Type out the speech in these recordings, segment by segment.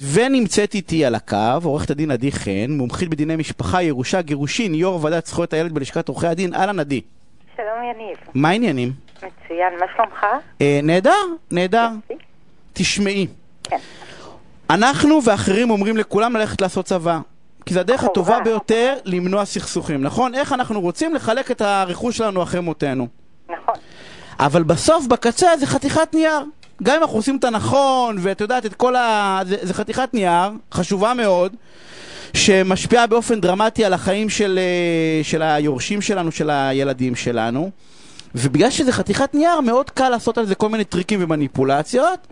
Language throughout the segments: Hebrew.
ונמצאת איתי על הקו עורכת הדין עדי חן, מומחית בדיני משפחה, ירושה, גירושין, יו"ר ועדת זכויות הילד בלשכת עורכי הדין. אהלן עדי. שלום יניב. מה העניינים? מצוין, מה שלומך? אה, נהדר, נהדר. תשמעי, כן. אנחנו ואחרים אומרים לכולם ללכת לעשות צבא. כי זו הדרך. הטובה ביותר למנוע סכסוכים, נכון? איך אנחנו רוצים לחלק את הרכוש שלנו אחרי מותנו. נכון. אבל בסוף, בקצה, זה חתיכת נייר. גם אם אנחנו עושים את הנכון, ואת יודעת, את כל ה... זה, זה חתיכת נייר, חשובה מאוד, שמשפיעה באופן דרמטי על החיים של, אה, של היורשים שלנו, של הילדים שלנו. ובגלל שזה חתיכת נייר, מאוד קל לעשות על זה כל מיני טריקים ומניפולציות,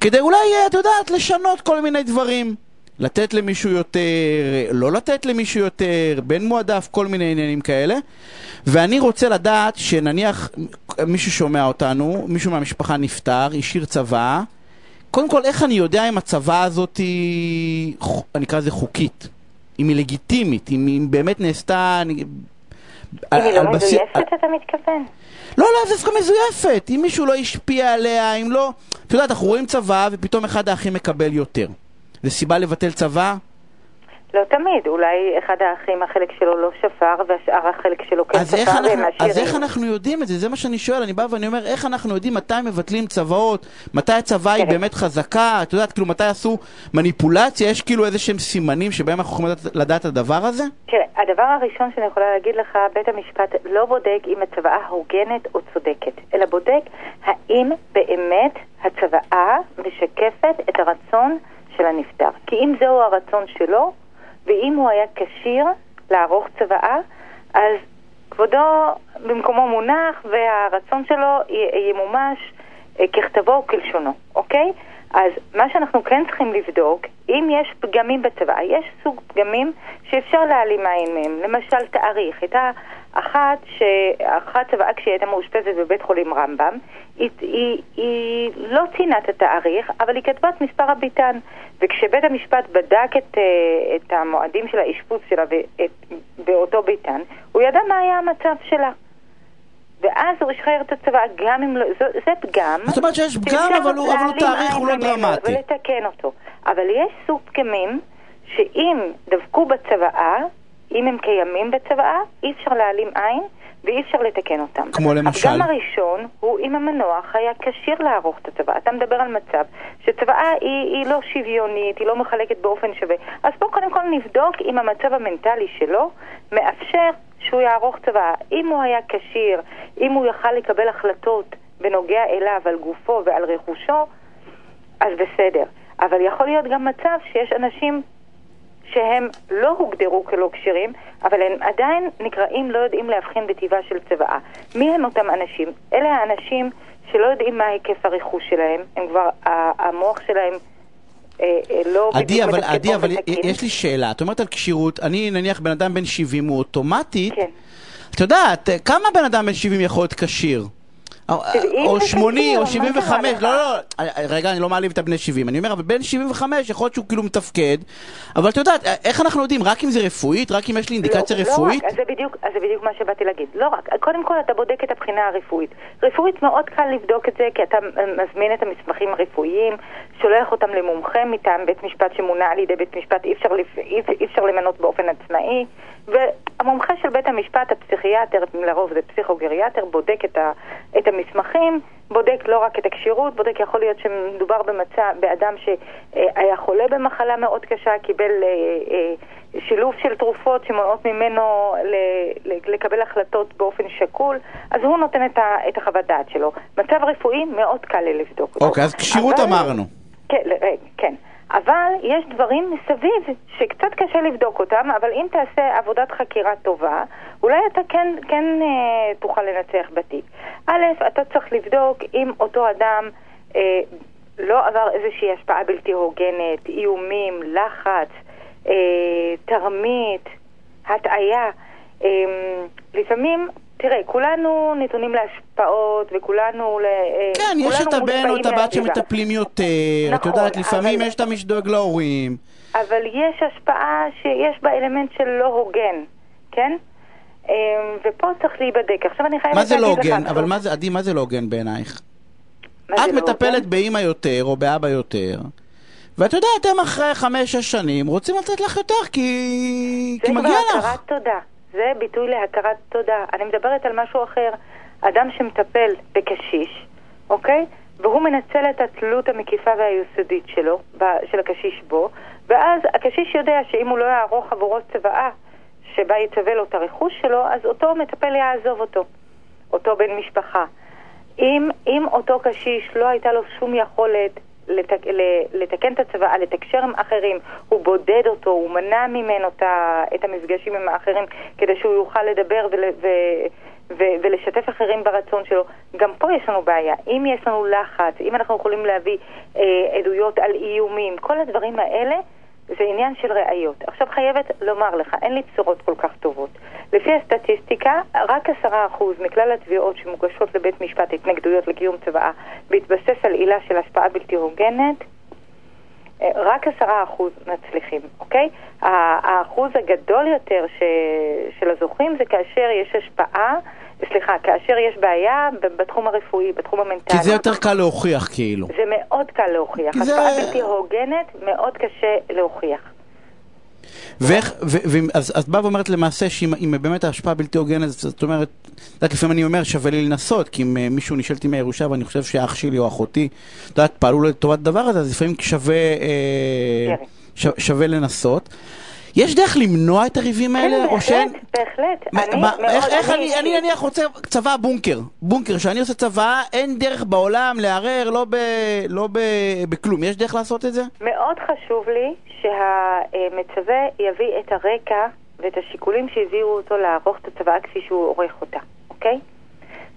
כדי אולי, אה, את יודעת, לשנות כל מיני דברים. לתת למישהו יותר, לא לתת למישהו יותר, בין מועדף, כל מיני עניינים כאלה. ואני רוצה לדעת שנניח מישהו שומע אותנו, מישהו מהמשפחה נפטר, השאיר צוואה. קודם כל, איך אני יודע אם הצוואה הזאת היא, אני אקרא לזה חוקית? אם היא לגיטימית, אם היא באמת נעשתה... אני- על- היא לא בסיס- מזויפת, אתה מתכוון? לא, לא, זה דווקא מזויפת. אם מישהו לא השפיע עליה, אם לא... את יודעת, אנחנו רואים צבא ופתאום אחד האחים מקבל יותר. זה סיבה לבטל צבא? לא תמיד, אולי אחד האחים החלק שלו לא שפר והשאר החלק שלו כן שפר והם אז איך עשירים. אנחנו יודעים את זה? זה מה שאני שואל, אני בא ואני אומר, איך אנחנו יודעים מתי מבטלים צוואות, מתי הצוואה היא תראה. באמת חזקה, את יודעת, כאילו מתי עשו מניפולציה, יש כאילו איזה שהם סימנים שבהם אנחנו יכולים לדעת את הדבר הזה? תראה, הדבר הראשון שאני יכולה להגיד לך, בית המשפט לא בודק אם הצוואה הוגנת או צודקת, אלא בודק האם באמת הצוואה משקפת את הרצון של הנפטר. כי אם זהו הרצון שלו, ואם הוא היה כשיר לערוך צוואה, אז כבודו במקומו מונח והרצון שלו ימומש אה, ככתבו וכלשונו, אוקיי? אז מה שאנחנו כן צריכים לבדוק, אם יש פגמים בצוואה, יש סוג פגמים שאפשר להעלים עין מהם, למשל תאריך. הייתה אחת, ש... אחת צוואה כשהיא הייתה מאושפזת בבית חולים רמב"ם, היא, היא, היא לא ציינה את התאריך, אבל היא כתבה את מספר הביתן. וכשבית המשפט בדק את, אה, את המועדים של האשפוז שלה ואת, באותו ביתן, הוא ידע מה היה המצב שלה. ואז הוא השחרר את הצבא, גם אם לא... זה, זה פגם. זאת אומרת שיש פגם, אבל הוא- אבל הוא תאריך, הוא לא דרמטי. ולתקן אותו. אבל יש סוג פגמים שאם דבקו בצוואה, אם הם קיימים בצוואה, אי אפשר להעלים עין ואי אפשר לתקן אותם. כמו למשל? הפגם הראשון הוא אם המנוח היה כשיר לערוך את הצוואה. אתה מדבר על מצב שצוואה היא, היא לא שוויונית, היא לא מחלקת באופן שווה. אז בואו קודם כל נבדוק אם המצב המנטלי שלו מאפשר שהוא יערוך צוואה. אם הוא היה כשיר, אם הוא יכל לקבל החלטות בנוגע אליו, על גופו ועל רכושו, אז בסדר. אבל יכול להיות גם מצב שיש אנשים שהם לא הוגדרו כלא כשרים, אבל הם עדיין נקראים לא יודעים להבחין בטבעה של צוואה. מי הם אותם אנשים? אלה האנשים שלא יודעים מה היקף הרכוש שלהם, הם כבר, המוח שלהם אה, אה, לא עדי, אבל, עדי, אבל. יש לי שאלה. את אומרת על כשירות, אני נניח בן אדם בן 70, הוא אוטומטית, כן. את יודעת, כמה בן אדם בן 70 יכול להיות כשיר? או- 70 או זה 80 כשיר, או מה 75, קרה לך? לא, לא, רגע, אני לא מעליב את הבני 70, אני אומר, אבל בן 75 יכול להיות שהוא כאילו מתפקד, אבל את יודעת, איך אנחנו יודעים, רק אם זה רפואית, רק אם יש לי אינדיקציה לא, רפואית? לא רק, אז זה, בדיוק, מה שבאתי להגיד. לא רק, קודם כל אתה בודק את הבחינה הרפואית. רפואית מאוד קל לבדוק את זה, כי אתה מזמין את המסמכים הרפואיים, שולח אותם למומחה מטעם בית משפט שמונה על ידי בית משפט, אי אפשר למנות באופן עצמאי, והמומחה של בית המשפט, הפסיכיאטר, לרוב זה פסיכוגריאטר, בודק את, ה... את המסמכים, בודק לא רק את הכשירות, בודק, יכול להיות שמדובר במצב, באדם שהיה חולה במחלה מאוד קשה, קיבל אה, אה, שילוב של תרופות שמונעות ממנו ל- ל- לקבל החלטות באופן שקול, אז הוא נותן את, ה- את החוות דעת שלו. מצב רפואי מאוד קל לי לבדוק אותו. אוקיי, אז כשירות אבל- אמרנו. כן, אה, כן. אבל יש דברים מסביב שקצת קשה לבדוק אותם, אבל אם תעשה עבודת חקירה טובה, אולי אתה כן, כן אה, תוכל לנצח בתיק. א', אתה צריך לבדוק אם אותו אדם אה, לא עבר איזושהי השפעה בלתי הוגנת, איומים, לחץ, אה, תרמית, הטעיה. אה, לפעמים, תראה, כולנו נתונים להשפעות וכולנו... ל- אה, כן, יש את הבן או את הבת. שמטפלים יותר, את נכון, יודעת, לפעמים אבל- יש את מי שדואג להורים. אבל יש השפעה שיש בה אלמנט של לא הוגן, כן? אמ, ופה צריך להיבדק. עכשיו אני חייבת מה זה לא הוגן? אבל מה זה, עדי, מה זה לא הוגן בעינייך? זה את לא מטפלת? באימא יותר או באבא יותר, ואת יודעת, אתם אחרי חמש-שש שנים רוצים לתת לך יותר כי, כי זה מגיע כבר לך. הכרת תודה. זה ביטוי להכרת תודה. אני מדברת על משהו אחר. אדם שמטפל בקשיש, אוקיי? והוא מנצל את התלות המקיפה והיסודית שלו, ב- של הקשיש בו, ואז הקשיש יודע שאם הוא לא יערוך עבורו צוואה שבה יצווה לו את הרכוש שלו, אז אותו מטפל יעזוב אותו, אותו בן משפחה. אם, אם אותו קשיש לא הייתה לו שום יכולת לתק, לתקן את הצוואה, לתקשר עם אחרים, הוא בודד אותו, הוא מנע ממנו את, המפגשים עם האחרים כדי שהוא יוכל לדבר ול, ו, ו, ולשתף אחרים ברצון שלו. גם פה יש לנו בעיה. אם יש לנו לחץ, אם אנחנו יכולים להביא אה, עדויות על איומים, כל הדברים האלה זה עניין של ראיות. עכשיו חייבת לומר לך, אין לי בשורות כל כך טובות. לפי הסטטיסטיקה, רק עשרה אחוז מכלל התביעות שמוגשות לבית משפט התנגדויות לקיום צוואה בהתבסס על עילה של השפעה בלתי הוגנת, אה, רק עשרה אחוז מצליחים, אוקיי? האחוז הגדול יותר ש... של הזוכים זה כאשר יש השפעה, סליחה, כאשר יש בעיה בתחום הרפואי, בתחום המנטלי. כי זה יותר קל להוכיח כאילו. זה מאוד קל להוכיח. כי זה- השפעה בלתי הוגנת, מאוד קשה להוכיח. ואיך, ו, ו, אז באה ואומרת למעשה שאם אם באמת ההשפעה בלתי הוגנת, זאת אומרת, את יודעת, לפעמים אני אומר שווה לי לנסות, כי אם אה, מישהו נשאל אותי מהירושה ואני חושב שאח שלי או אחותי, את יודעת, פעלו לטובת הדבר הזה, אז לפעמים שווה, אה, שווה לנסות. יש דרך למנוע את הריבים האלה, כן, או שאין... בהחלט, בהחלט. אני מה- מאוד- איך, איך אני, אני נניח רוצה צבא בונקר, בונקר, שאני עושה צבא, אין דרך בעולם לערער, לא, ב, לא ב, בכלום, יש דרך לעשות את זה? מאוד חשוב לי שהמצווה יביא את הרקע ואת השיקולים שהביאו אותו לערוך את הצוואה כפי שהוא עורך אותה, אוקיי?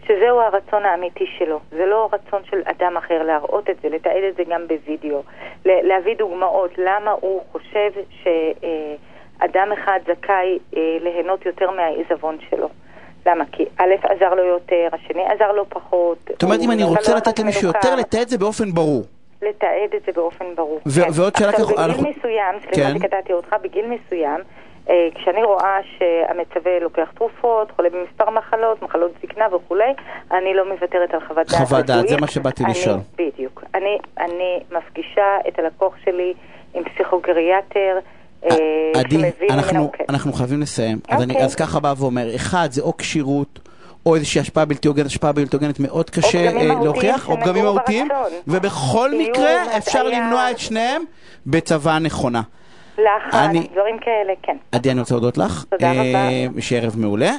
שזהו הרצון האמיתי שלו. זה לא רצון של אדם אחר להראות את זה, לתעד את זה גם בווידאו, להביא דוגמאות למה הוא חושב שאדם אחד זכאי אה, ליהנות יותר מהעיזבון שלו. למה? כי א' עזר לו יותר, השני עזר לו פחות. זאת אומרת, אם אני רוצה לו לתת למישהו. יותר, לתעד את זה באופן ברור. לתעד את זה באופן ברור. ו- ועוד שאלה עכשיו, ככה, בגיל אנחנו- מסוים, סליחה כן. שקטעתי אותך, בגיל מסוים, כשאני רואה שהמצווה לוקח תרופות, חולה במספר מחלות, מחלות זקנה וכולי, אני לא מוותרת על חוות דעת חוות דעת. זה מה שבאתי לשאול. בדיוק. אני, אני מפגישה את הלקוח שלי עם פסיכוגריאטר, אה, עדי, אנחנו. אנחנו חייבים לסיים. אז, אני, אוקיי. אז ככה בא ואומר, אחד, זה או כשירות, או איזושהי השפעה בלתי הוגנת, השפעה בלתי הוגנת מאוד קשה אה, להוכיח, או פגמים מהותיים. ובכל מקרה אפשר. למנוע את שניהם בצבא נכונה. לחץ, אני- דברים כאלה, כן. עדי, אני רוצה להודות לך. תודה רבה. אה, שיהיה ערב מעולה.